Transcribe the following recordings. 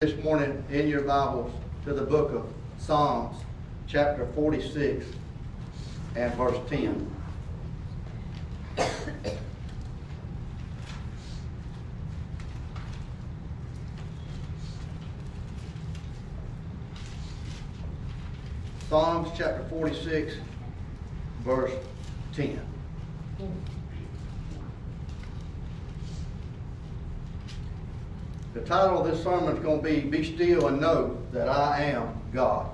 this morning in your Bibles to the book of Psalms, chapter 46 and verse 10. Psalms chapter 46, verse 10. The title of this sermon is going to be Be Still and Know That I Am God.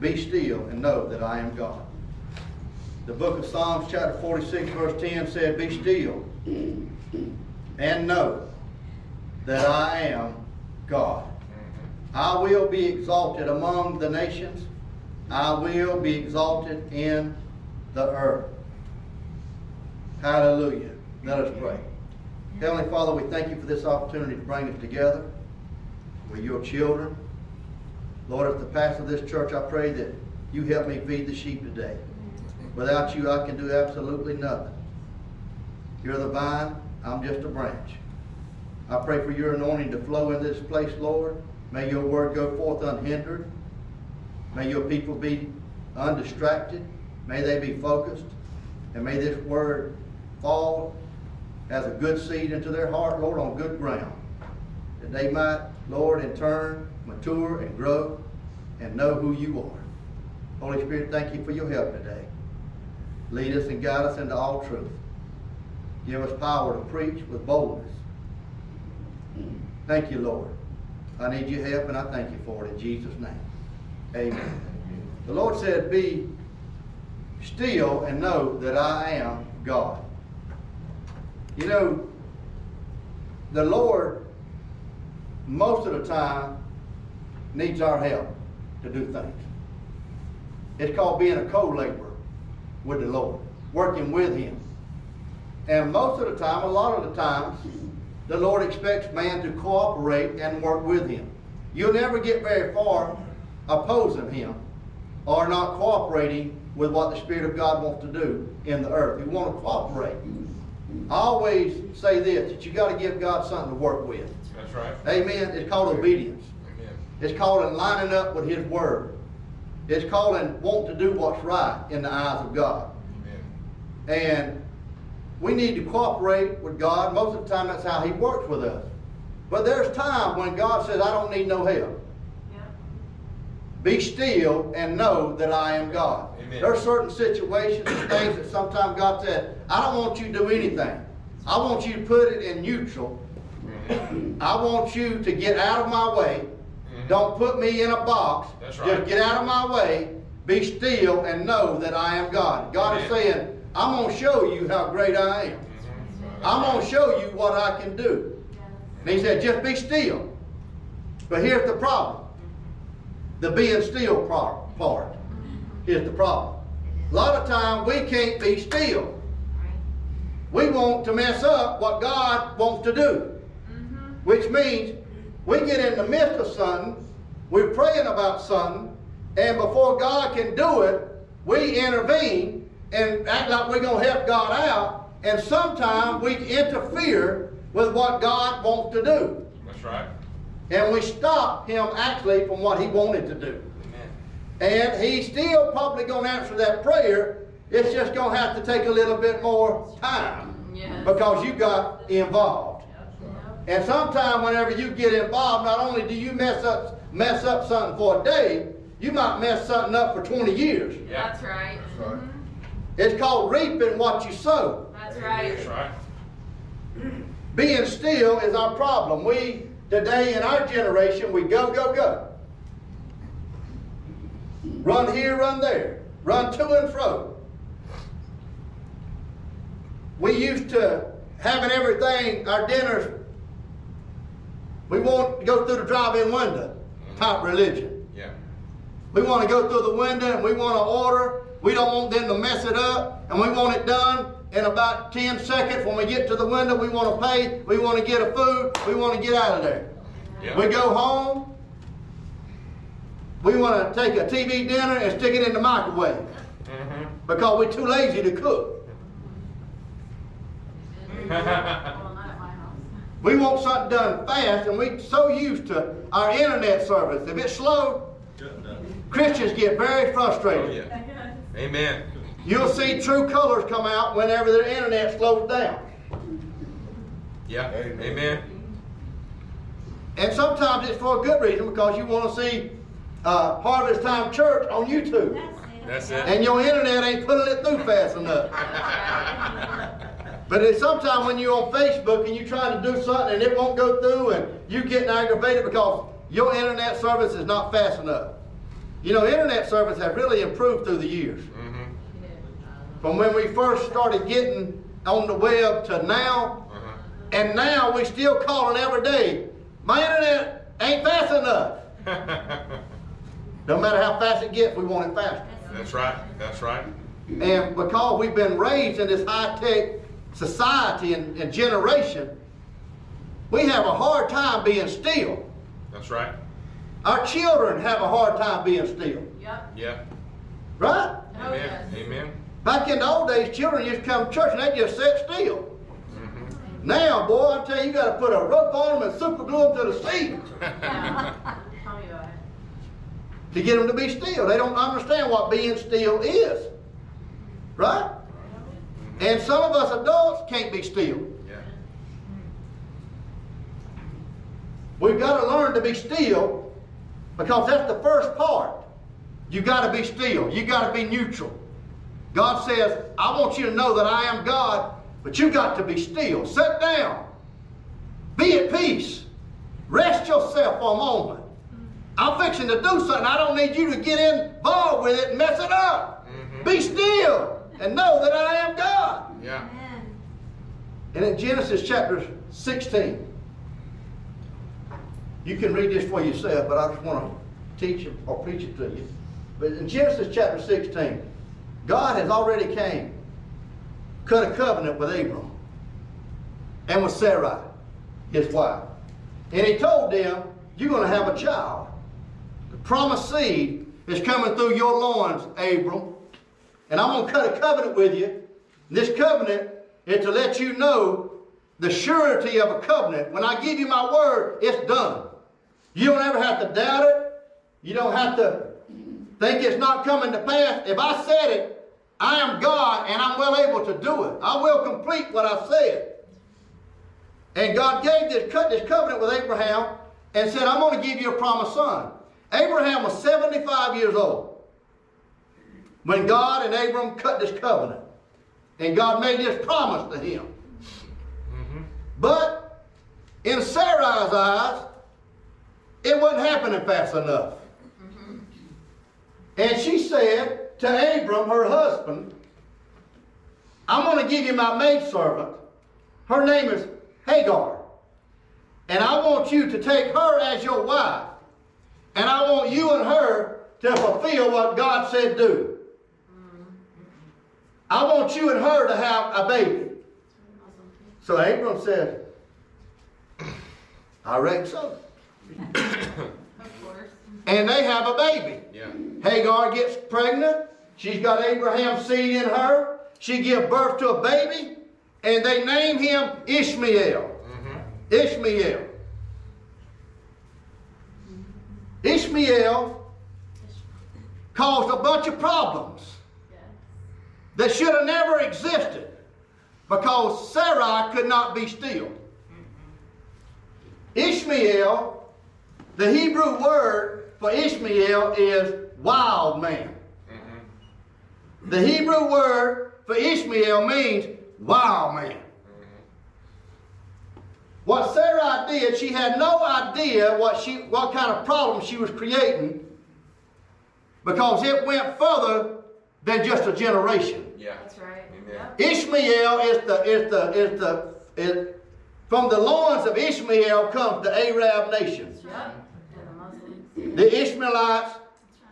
Be still and know that I am God. The book of Psalms, chapter 46, verse 10 said, Be still and know that I am God. I will be exalted among the nations. I will be exalted in the earth. Hallelujah. Let us pray. Heavenly Father, we thank you for this opportunity to bring us together with your children. Lord, as the pastor of this church, I pray that you help me feed the sheep today. Without you, I can do absolutely nothing. You're the vine, I'm just a branch. I pray for your anointing to flow in this place, Lord. May your word go forth unhindered. May your people be undistracted. May they be focused. And may this word fall as a good seed into their heart, Lord, on good ground. That they might, Lord, in turn, mature and grow and know who you are. Holy Spirit, thank you for your help today. Lead us and guide us into all truth. Give us power to preach with boldness. Thank you, Lord. I need your help and I thank you for it in Jesus' name. Amen. The Lord said, Be still and know that I am God. You know, the Lord, most of the time, needs our help to do things. It's called being a co-laborer with the Lord, working with Him. And most of the time, a lot of the times, the Lord expects man to cooperate and work with Him. You'll never get very far opposing Him or not cooperating with what the Spirit of God wants to do in the earth. You want to cooperate. I always say this, that you got to give God something to work with. That's right. Amen. It's called obedience. Amen. It's called in lining up with His Word. It's called in wanting to do what's right in the eyes of God. Amen. And we need to cooperate with God. Most of the time, that's how He works with us. But there's times when God says, I don't need no help. Be still and know that I am God. Amen. There are certain situations and things that sometimes God said, I don't want you to do anything. I want you to put it in neutral. I want you to get out of my way. Mhm. Don't put me in a box. That's Just get out of my way. Be still and know that I am God. God is Amen. saying, I'm going to show you how great I am. Mhm. I'm going to show you what I can do. And he said, just be still. But here's the problem. The being still part, part is the problem. A lot of times we can't be still. We want to mess up what God wants to do. Mm-hmm. Which means we get in the midst of something, we're praying about something, and before God can do it, we intervene and act like we're going to help God out, and sometimes we interfere with what God wants to do. That's right. And we stop him actually from what he wanted to do. Amen. And he's still probably going to answer that prayer. It's just going to have to take a little bit more time Yes. because you got involved. And sometimes whenever you get involved, not only do you mess up mess up something for a day, you might mess something up for 20 years. Yeah. That's right. That's right. Mhm. It's called reaping what you sow. That's right. That's right. Being still is our problem. We today in our generation we go go go. Run here, run there, run to and fro. We used to having everything, our dinners. We want to go through the drive-in window mm-hmm. type religion. Yeah. We want to go through the window and we want to order. We don't want them to mess it up and we want it done in about 10 seconds. When we get to the window, we want to pay. We want to get a food. We want to get out of there. Yeah. We go home. We want to take a TV dinner and stick it in the microwave Mhm. because we're too lazy to cook. Well, not at my house. We want something done fast, and we're so used to our internet service. If it's slow, Christians get very Oh, frustrated. yeah. Amen. You'll see true colors come out whenever their internet slows down. Yeah. Amen. And sometimes it's for a good reason because you want to see uh, Harvest Time Church on YouTube. That's it. And your internet ain't putting it through fast enough. But it's sometimes when you're on Facebook and you're trying to do something and it won't go through and you're getting aggravated because your internet service is not fast enough. You know, internet service has really improved through the years. Mm-hmm. From when we first started getting on the web to now, Uh-huh. and now we still calling every day. My internet ain't fast enough. No matter how fast it gets, we want it faster. That's right. That's right. And because we've been raised in this high-tech society and, and generation, we have a hard time being still. That's right. Our children have a hard time being still, Yep. Yeah. right? Oh, Amen. yes. Amen. Back in the old days, children used to come to church and they just sat still. Mm-hmm. Now, boy, I tell you, you got to put a rope on them and super glue them to the seat Tell me about it. to get them to be still. They don't understand what being still is, right? And some of us adults can't be still. yeah. We've got to learn to be still because that's the first part. You've got to be still. You've got to be neutral. God says, I want you to know that I am God, but you've got to be still. Sit down. Be at peace. Rest yourself for a moment. I'm fixing to do something. I don't need you to get involved with it and mess it up. Mhm. Be still and know that I am God. Yeah. And in Genesis chapter 16, you can read this for yourself, but I just want to teach it or preach it to you. But in Genesis chapter 16, God has already came, cut a covenant with Abram and with Sarai, his wife. And he told them, you're going to have a child. The promised seed is coming through your loins, Abram. And I'm going to cut a covenant with you. This covenant is to let you know the surety of a covenant. When I give you my word, it's done. You don't ever have to doubt it. You don't have to think it's not coming to pass. If I said it, I am God and I'm well able to do it. I will complete what I said. And God gave this, cut this covenant with Abraham and said, I'm going to give you a promised son. Abraham was 75 years old when God and Abram cut this covenant. And God made this promise to him. Mm-hmm. But in Sarai's eyes, it wasn't happening fast enough. And she said to Abram, her husband, I'm going to give you my maidservant. Her name is Hagar. And I want you to take her as your wife. And I want you and her to fulfill what God said do. I want you and her to have a baby. So Abram said, I reckon so. Of course. And they have a baby. Yeah. Hagar gets pregnant. She's got Abraham's seed in her. She gives birth to a baby. And they name him Ishmael. Mm-hmm. Ishmael. Ishmael caused a bunch of problems that should have never existed because Sarai could not be still. Ishmael, the Hebrew word for Ishmael is wild man. The Hebrew word for Ishmael means wild man. What Sarai did, she had no idea what she what kind of problem she was creating because it went further than just a generation. Yeah. That's right. Amen. Ishmael is the is the is the is from the loins of Ishmael comes the Arab nation. Yep. The The Ishmaelites,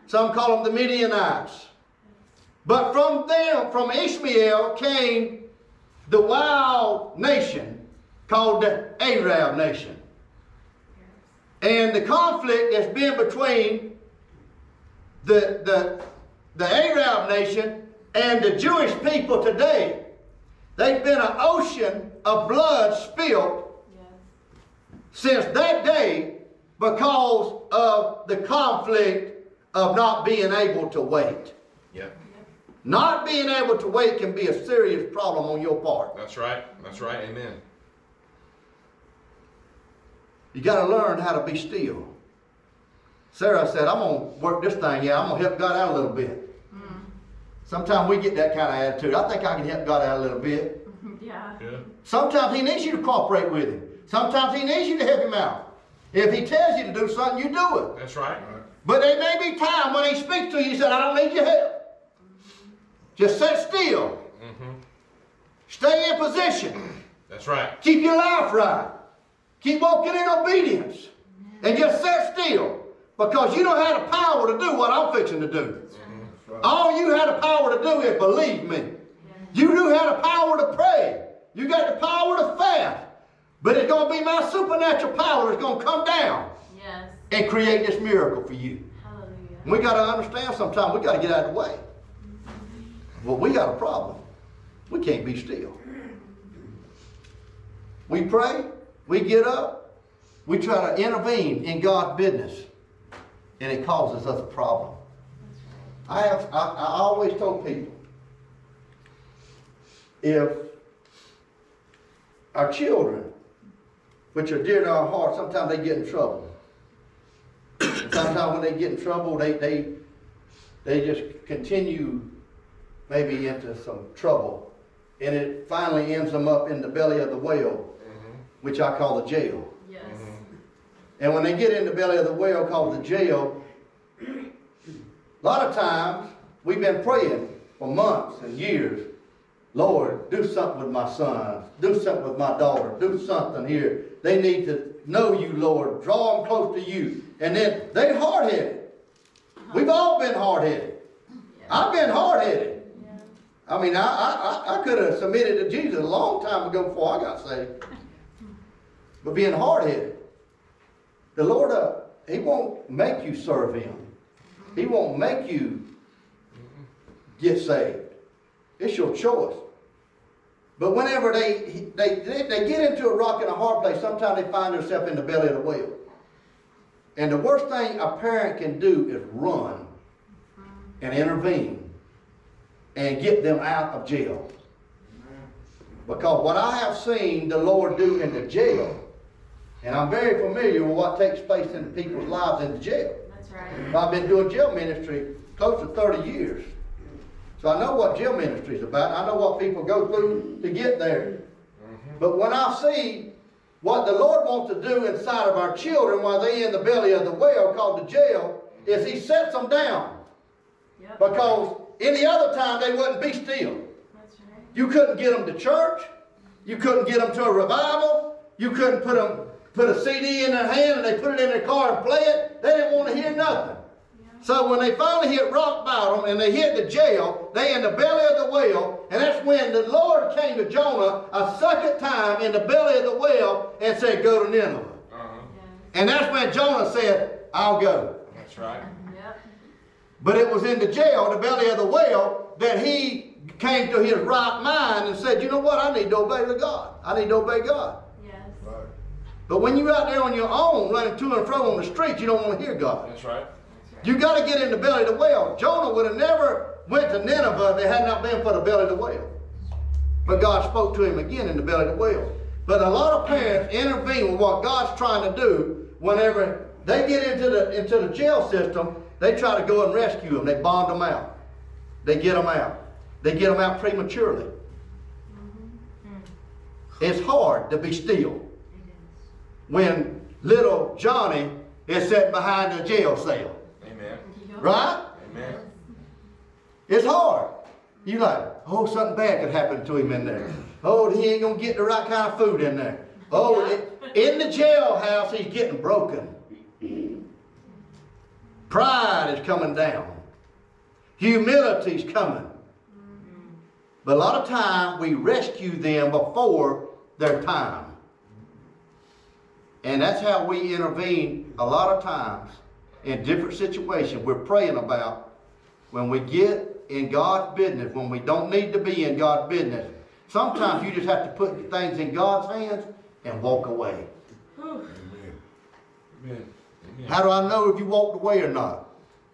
some call them the Midianites. But from them, from Ishmael came the wild nation called the Arab nation. And the conflict that's been between the, the, the Arab nation and the Jewish people today, they've been an ocean of blood spilled since that day because of the conflict of not being able to wait. Yep. Not being able to wait can be a serious problem on your part. That's right. That's right. Amen. You got to learn how to be still. Sarah said, I'm going to work this thing out. I'm going to help God out a little bit. Mm-hmm. Sometimes we get that kind of attitude. I think I can help God out a little bit. Yeah. Yeah. Sometimes He needs you to cooperate with Him. Sometimes He needs you to help Him out. If He tells you to do something, you do it. That's right. But there may be time when He speaks to you, He said, I don't need your help. Just sit still. Mm-hmm. Stay in position. That's right. Keep your life right. Keep walking in obedience. And just sit still. Because you don't have the power to do what I'm fixing to do. All you have the power to do is believe me. You do have the power to pray. You got the power to fast. But it's going to be my supernatural power that's going to come down Yes. and create this miracle for you. Hallelujah. We got to understand sometimes we got to get out of the way. Well, we got a problem. We can't be still. We pray, we get up, we try to intervene in God's business, and it causes us a problem. I have I, I always told people if our children, which are dear to our heart, sometimes they get in trouble. Sometimes when they get in trouble, they they they just continue maybe into some trouble, and it finally ends them up in the belly of the whale, mm-hmm. which I call the jail. Yes. Mm-hmm. And when they get in the belly of the whale called the jail, a lot of times we've been praying for months and years. Lord, do something with my son. Do something with my daughter. Do something here. They need to know you, Lord. Draw them close to you. And then they hard headed. We've all been hard headed. I've been hard headed. Yeah. I mean, I, I, I- could have submitted to Jesus a long time ago before I got saved. But being hard headed, the Lord, uh, He won't make you serve Him. He won't make you get saved. It's your choice. But whenever they, they, they, they get into a rock and a hard place, sometimes they find themselves in the belly of the whale. And the worst thing a parent can do is run and intervene and get them out of jail. Because what I have seen the Lord do in the jail, and I'm very familiar with what takes place in people's lives in the jail. That's right. I've been doing jail ministry close to 30 years. So I know what jail ministry is about. I know what people go through to get there. Mm-hmm. But when I see what the Lord wants to do inside of our children while they're in the belly of the whale called the jail, is He sets them down. Yep. Because any other time they wouldn't be still. You couldn't get them to church. You couldn't get them to a revival. You couldn't put them put a CD in their hand and they put it in their car and play it. They didn't want to hear nothing. So when they finally hit rock bottom and they hit the jail, they in the belly of the whale, and that's when the Lord came to Jonah a second time in the belly of the whale and said, "Go to Nineveh." Uh-huh. Yes. And that's when Jonah said, "I'll go." That's right. Yep. But it was in the jail, the belly of the whale, that he came to his right mind and said, you know what, I need to obey the God. I need to obey God. Yes. Right. But when you're out there on your own, running to and fro on the street, you don't want to hear God. That's right. You got to get in the belly of the whale. Jonah would have never went to Nineveh if it had not been for the belly of the whale. But God spoke to him again in the belly of the whale. But a lot of parents intervene with what God's trying to do whenever they get into the into the jail system. They try to go and rescue them. They bond them out. They get them out. They get them out prematurely. Mm-hmm. It's hard to be still when little Johnny is sitting behind a jail cell, Amen. Right? Amen. It's hard. You're like, oh, something bad could happen to him in there. Oh, he ain't gonna get the right kind of food in there. Oh, it, in the jailhouse, he's getting broken. Pride is coming down. Humility's coming. But a lot of time we rescue them before their time. And that's how we intervene a lot of times in different situations we're praying about when we get in God's business, when we don't need to be in God's business. Sometimes you just have to put things in God's hands and walk away. Amen. Amen. How do I know if you walked away or not?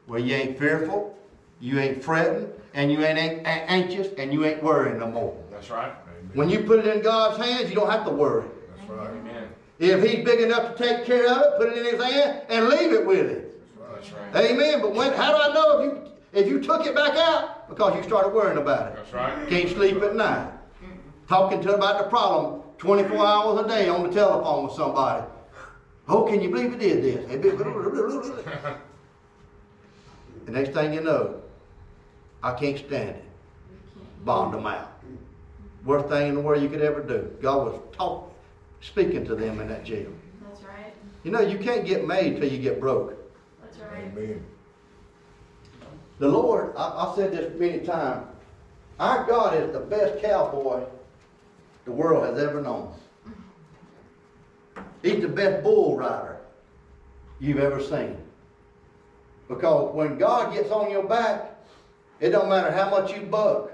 Well, you ain't fearful, you ain't fretting, and you ain't an- anxious, and you ain't worrying no more. That's right. When you put it in God's hands, you don't have to worry. That's right. Amen. If He's big enough to take care of it, put it in His hand and leave it with Him. That's right. Amen. But when, how do I know if you if you took it back out? Because you started worrying about it. That's right. Can't sleep at night. Talking to about the problem 24 hours a day on the telephone with somebody. Oh, can you believe it did this? The next thing you know, I can't stand it. Bond them out. Worst thing in the world you could ever do. God was talk, speaking to them in that jail. That's right. You know, you can't get made till you get broke. That's right. Amen. The Lord, I, I've said this many times, our God is the best cowboy the world has ever known. He's the best bull rider you've ever seen. Because when God gets on your back, it don't matter how much you buck.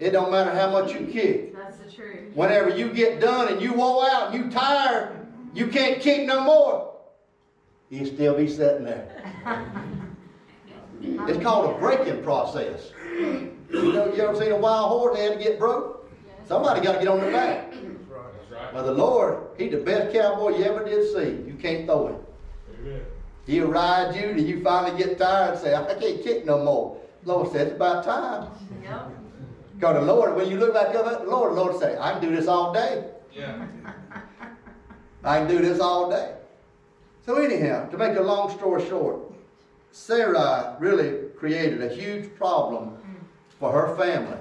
It don't matter how much you kick. That's the truth. Whenever you get done and you wore out and you tired, you can't kick no more. You still be sitting there. It's called a breaking process. You know, you ever seen a wild horse they had to get broke? Somebody got to get on their back. That's right. Well, the Lord, He's the best cowboy you ever did see. You can't throw him. Amen. He'll ride you till you finally get tired and say, I can't kick no more. Lord said, it's about time. Yep. Because the Lord, when you look back up at the Lord, the Lord say, I can do this all day. Yeah. I can do this all day. So anyhow, to make a long story short, Sarai really created a huge problem mm. for her family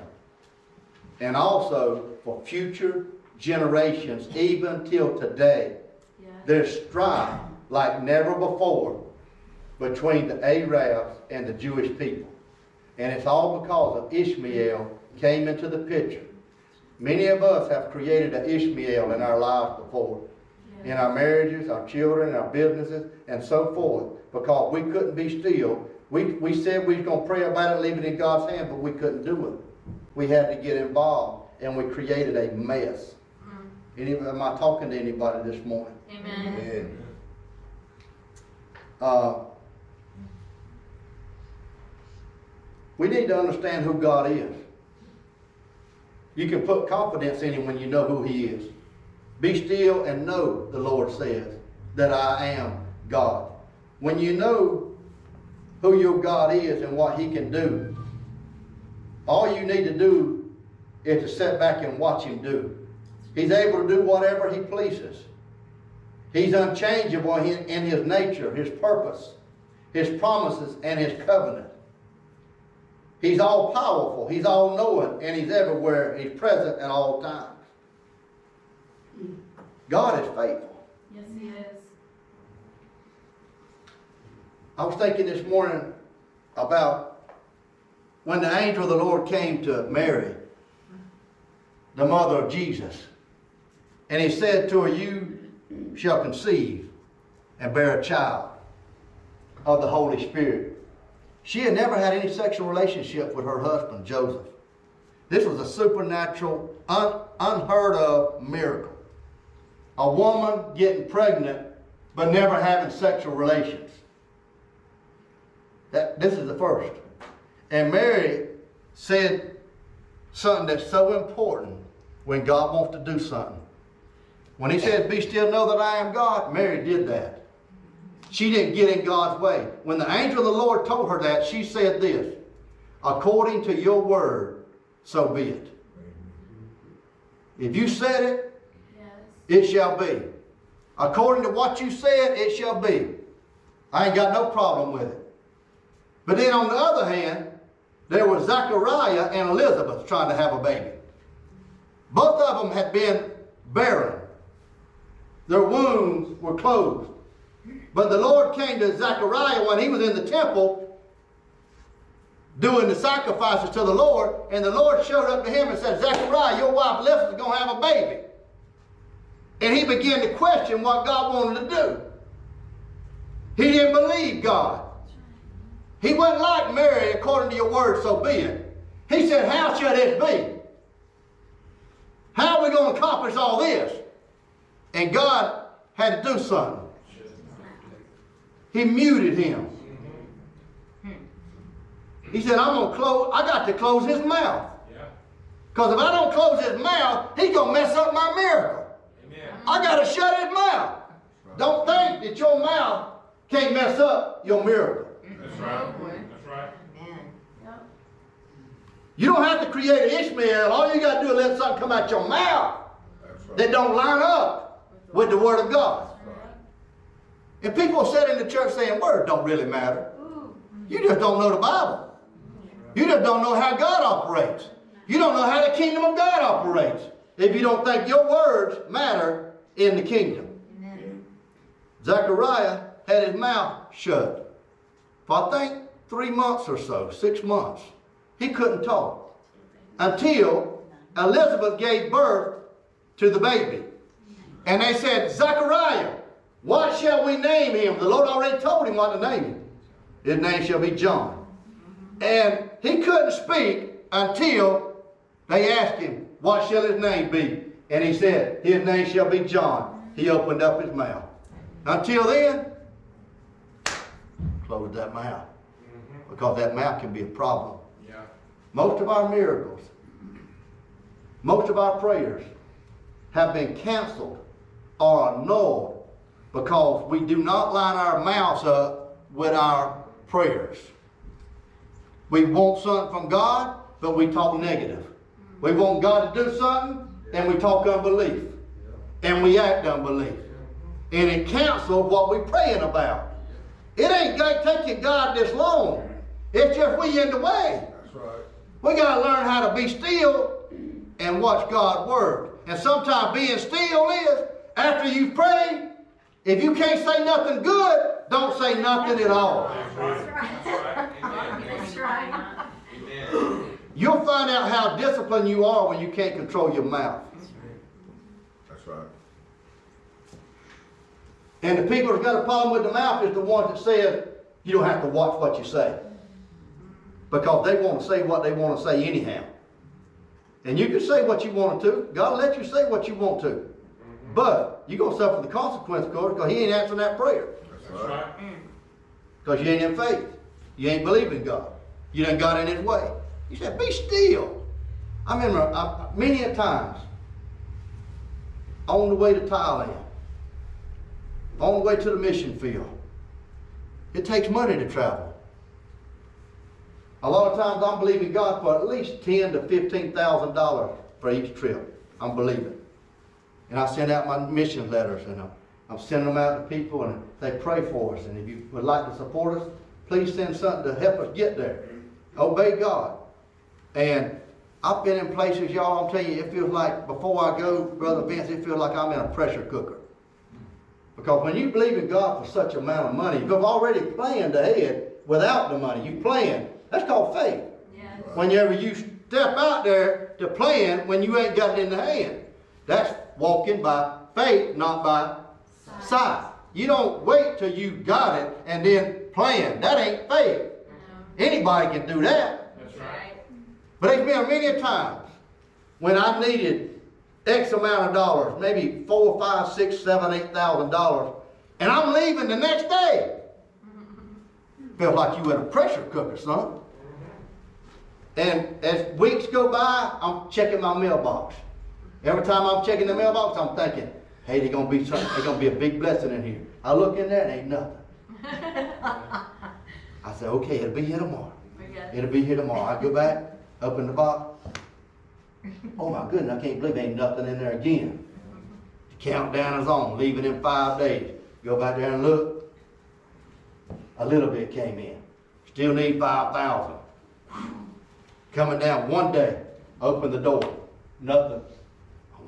and also for future generations, even till today. Yeah. There's strife like never before between the Arabs and the Jewish people. And it's all because of Ishmael came into the picture. Many of us have created an Ishmael in our lives before in our marriages, our children, our businesses, and so forth, because we couldn't be still. We, we said we was going to pray about it, leave it in God's hand, but we couldn't do it. We had to get involved, and we created a mess. Any, am I talking to anybody this morning? Amen. Amen. Uh, we need to understand who God is. You can put confidence in Him when you know who He is. Be still and know, the Lord says, that I am God. When you know who your God is and what He can do, all you need to do is to sit back and watch Him do. He's able to do whatever He pleases. He's unchangeable in His nature, His purpose, His promises, and His covenant. He's all powerful, He's all knowing, and He's everywhere. He's present at all times. God is faithful. Yes, He is. I was thinking this morning about when the angel of the Lord came to Mary, the mother of Jesus, and he said to her, You shall conceive and bear a child of the Holy Spirit. She had never had any sexual relationship with her husband, Joseph. This was a supernatural, un- unheard of miracle. A woman getting pregnant but never having sexual relations. That, this is the first. And Mary said something that's so important when God wants to do something. When he says, Be still, know that I am God, Mary did that. She didn't get in God's way. When the angel of the Lord told her that, she said this According to your word, so be it. If you said it, Yes. it shall be. According to what you said, it shall be. I ain't got no problem with it. But then on the other hand, there was Zechariah and Elizabeth trying to have a baby. Both of them had been barren. Their wounds were closed. But the Lord came to Zechariah when he was in the temple doing the sacrifices to the Lord, and the Lord showed up to him and said, Zechariah, your wife Elizabeth is going to have a baby. And he began to question what God wanted to do. He didn't believe God. He wasn't like Mary, according to your word, so be it. He said, How shall this be? How are we going to accomplish all this? And God had to do something. he muted him. He said, I'm gonna close, I got to close his mouth. Because if I don't close his mouth, he's gonna mess up my miracle. Amen. I gotta shut his mouth. Don't think that your mouth can't mess up your miracle. That's right. That's right. You don't have to create an Ishmael. All you gotta do is let something come out your mouth right. that don't line up with the word of God. And people sit in the church saying word don't really matter. You just don't know the Bible. You just don't know how God operates. You don't know how the kingdom of God operates. If you don't think your words matter in the kingdom. Zechariah had his mouth shut for I think three months or so, six months. He couldn't talk until Elizabeth gave birth to the baby. And they said, Zechariah, what shall we name him? The Lord already told him what to name him. His name shall be John. And he couldn't speak until they asked him, What shall his name be? And he said, His name shall be John. He opened up his mouth. Until then, closed that mouth. Because that mouth can be a problem. Yeah. Most of our miracles, most of our prayers have been canceled or annulled because we do not line our mouths up with our prayers. We want something from God, but we talk negative. We want God to do something, and we talk unbelief. And we act unbelief. And it cancels what we're praying about. It ain't going taking God this long. It's just we in the way. That's right. We got to learn how to be still and watch God word. And sometimes being still is after you pray, if you can't say nothing good, don't say nothing at all. That's right. That's right. Amen. That's right. You'll find out how disciplined you are when you can't control your mouth. That's right. And the people that's got a problem with the mouth is the ones that says you don't have to watch what you say. Because they want to say what they want to say anyhow. And you can say what you want to. God will let you say what you want to. But you're going to suffer the consequence, of course, because he ain't answering that prayer. That's That's right. Mm. right. Because you ain't in faith. You ain't believing God. You done got in his way. He said, be still. I remember I, many a times on the way to Thailand, on the way to the mission field. It takes money to travel. A lot of times I'm believing God for at least ten to fifteen thousand dollars for each trip. I'm believing. And I send out my mission letters and I'm, I'm sending them out to people and they pray for us. And if you would like to support us, please send something to help us get there. Obey God. And I've been in places, y'all, I'm telling you, it feels like before I go, Brother Vince, it feels like I'm in a pressure cooker. Because when you believe in God for such a amount of money, you've already planned ahead without the money. You plan. That's called faith. Yes. Whenever you step out there to plan when you ain't got it in the hand. That's walking by faith, not by sight. You don't wait till you got it and then plan. That ain't faith. Uh-huh. Anybody can do that. That's right. But there's been many times when I needed X amount of dollars, maybe four, five, six, seven, eight thousand dollars, and I'm leaving the next day. Felt like you in a pressure cooker, son. And as weeks go by, I'm checking my mailbox. Every time I'm checking the mailbox, I'm thinking, hey, there's gonna be something, there's gonna be a big blessing in here. I look in there, and ain't nothing. I said, okay, it'll be here tomorrow. It'll be here tomorrow. I go back, open the box. Oh my goodness, I can't believe there ain't nothing in there again. The countdown is on, leaving in five days. Go back there and look. A little bit came in. Still need five thousand. Coming down one day, open the door. Nothing.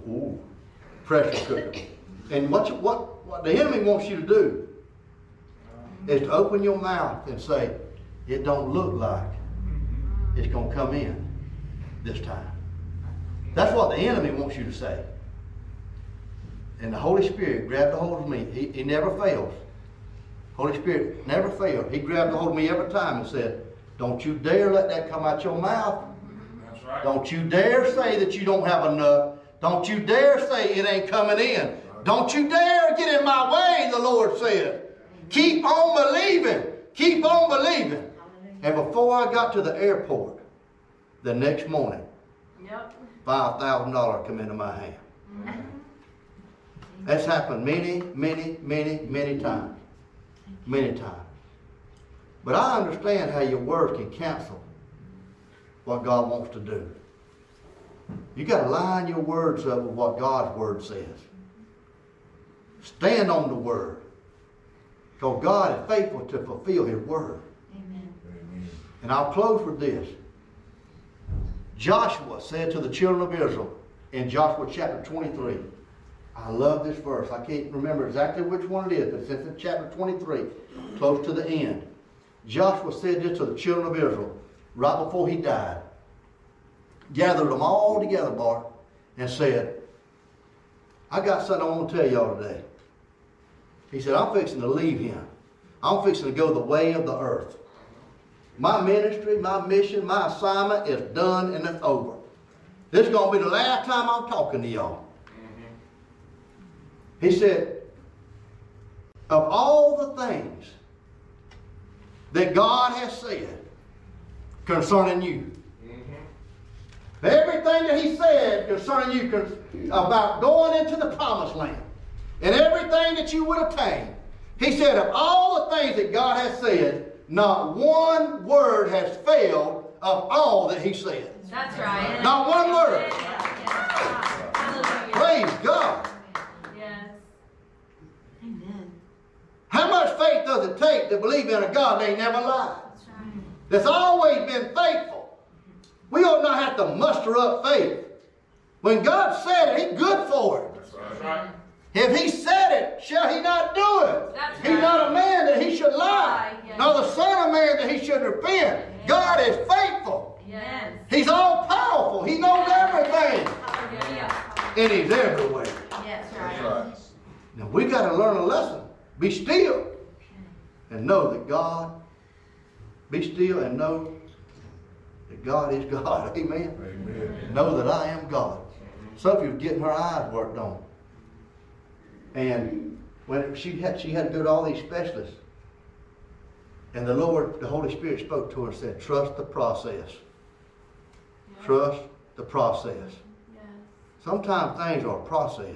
Ooh, pressure cooker. And what, you, what, what the enemy wants you to do is to open your mouth and say, it don't look like it's going to come in this time. That's what the enemy wants you to say. And the Holy Spirit grabbed a hold of me. He, he never fails. Holy Spirit never failed. He grabbed a hold of me every time and said, Don't you dare let that come out your mouth. That's right. Don't you dare say that you don't have enough. Don't you dare say it ain't coming in. Don't you dare get in my way, the Lord said. Keep on believing. Keep on believing. And before I got to the airport, the next morning, Yep. five thousand dollars come into my hand. That's happened many, many, many, many times. Many times. But I understand how your words can cancel what God wants to do. You got to line your words up with what God's word says. Stand on the word. Because God is faithful to fulfill his word. Amen. And I'll close with this. Joshua said to the children of Israel in Joshua chapter 23, I love this verse. I can't remember exactly which one it is, but it's in chapter 23, close to the end. Joshua said this to the children of Israel right before he died. Gathered them all together, Bart, and said, I got something I want to tell y'all today. He said, I'm fixing to leave him. I'm fixing to go the way of the earth. My ministry, my mission, my assignment is done and it's over. This is going to be the last time I'm talking to y'all. He said, of all the things that God has said concerning you, everything that He said concerning you about going into the promised land and everything that you would obtain, He said, of all the things that God has said, not one word has failed of all that He said. That's right. Not one word. Yes. Hallelujah. Praise God. Yes. Amen. How much faith does it take to believe in a God that ain't never lied? That's right. That's always been faithful. We ought not have to muster up faith. When God said it, He's good for it. That's right. If He said it, shall He not do it? That's He's right. not a man that He should lie, Lie, yes. nor the Son of Man that He should repent. God is faithful. Yes. He's all powerful. He knows everything, Hallelujah. and He's everywhere. Yes, That's right. right. Now we got to learn a lesson. Be still and know that God. Be still and know that God is God. Amen. Amen. Know that I am God. Sophie was getting her eyes worked on, and when she had she had to go to all these specialists, and the Lord, the Holy Spirit spoke to her and said, "Trust the process. Trust the process. Yes. Sometimes things are a process."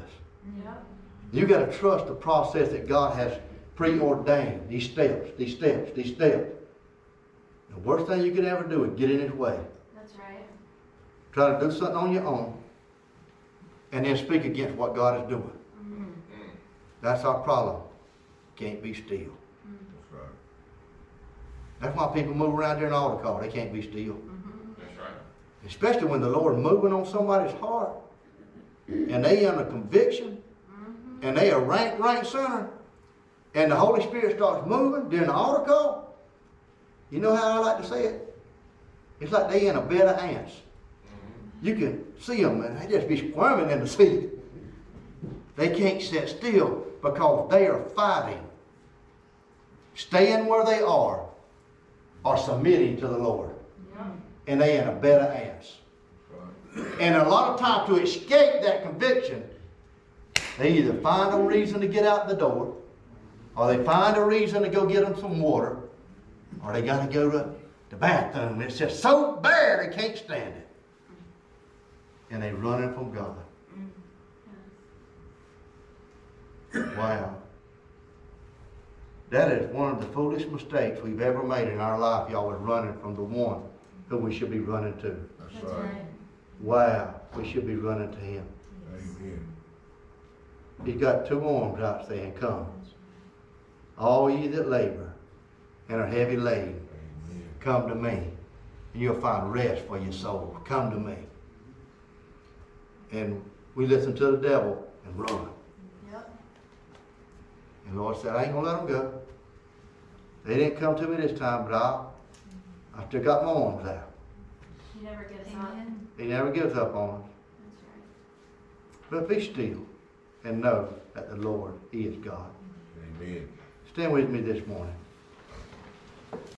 Yep. You got to trust the process that God has preordained. These steps, these steps, these steps. The worst thing you could ever do is get in His way. That's right. Try to do something on your own, and then speak against what God is doing. Mm-hmm. That's our problem. Can't be still. Mm-hmm. That's right. That's why people move around there in altar call. They can't be still. Mm-hmm. That's right. Especially when the Lord moving on somebody's heart, and they under conviction, and they a rank, rank sinner, and the Holy Spirit starts moving during the altar call. You know how I like to say it? It's like they in a bed of ants. You can see them, and they just be squirming in the seat. They can't sit still because they are fighting, staying where they are, or submitting to the Lord. Yep. And they in a bed of ants. Right. And a lot of times to escape that conviction, they either find a reason to get out the door, or they find a reason to go get them some water, or they got to go to the bathroom. It's just so bad they can't stand it. And they're running from God. Wow. That is one of the foolish mistakes we've ever made in our life, y'all, is running from the one who we should be running to. That's That's right. right. Wow, we should be running to him. Amen. He's got two arms out saying, Come. All ye that labor and are heavy laden, come to me, and you'll find rest for your soul. Come to me. And we listen to the devil and run. Yep. And the Lord said, I ain't gonna let them go. They didn't come to me this time, but I, I still got my arms out. He never gives up. Amen. He never gives up on us. That's right. But be still and know that the Lord, is God. Amen. Stand with me this morning.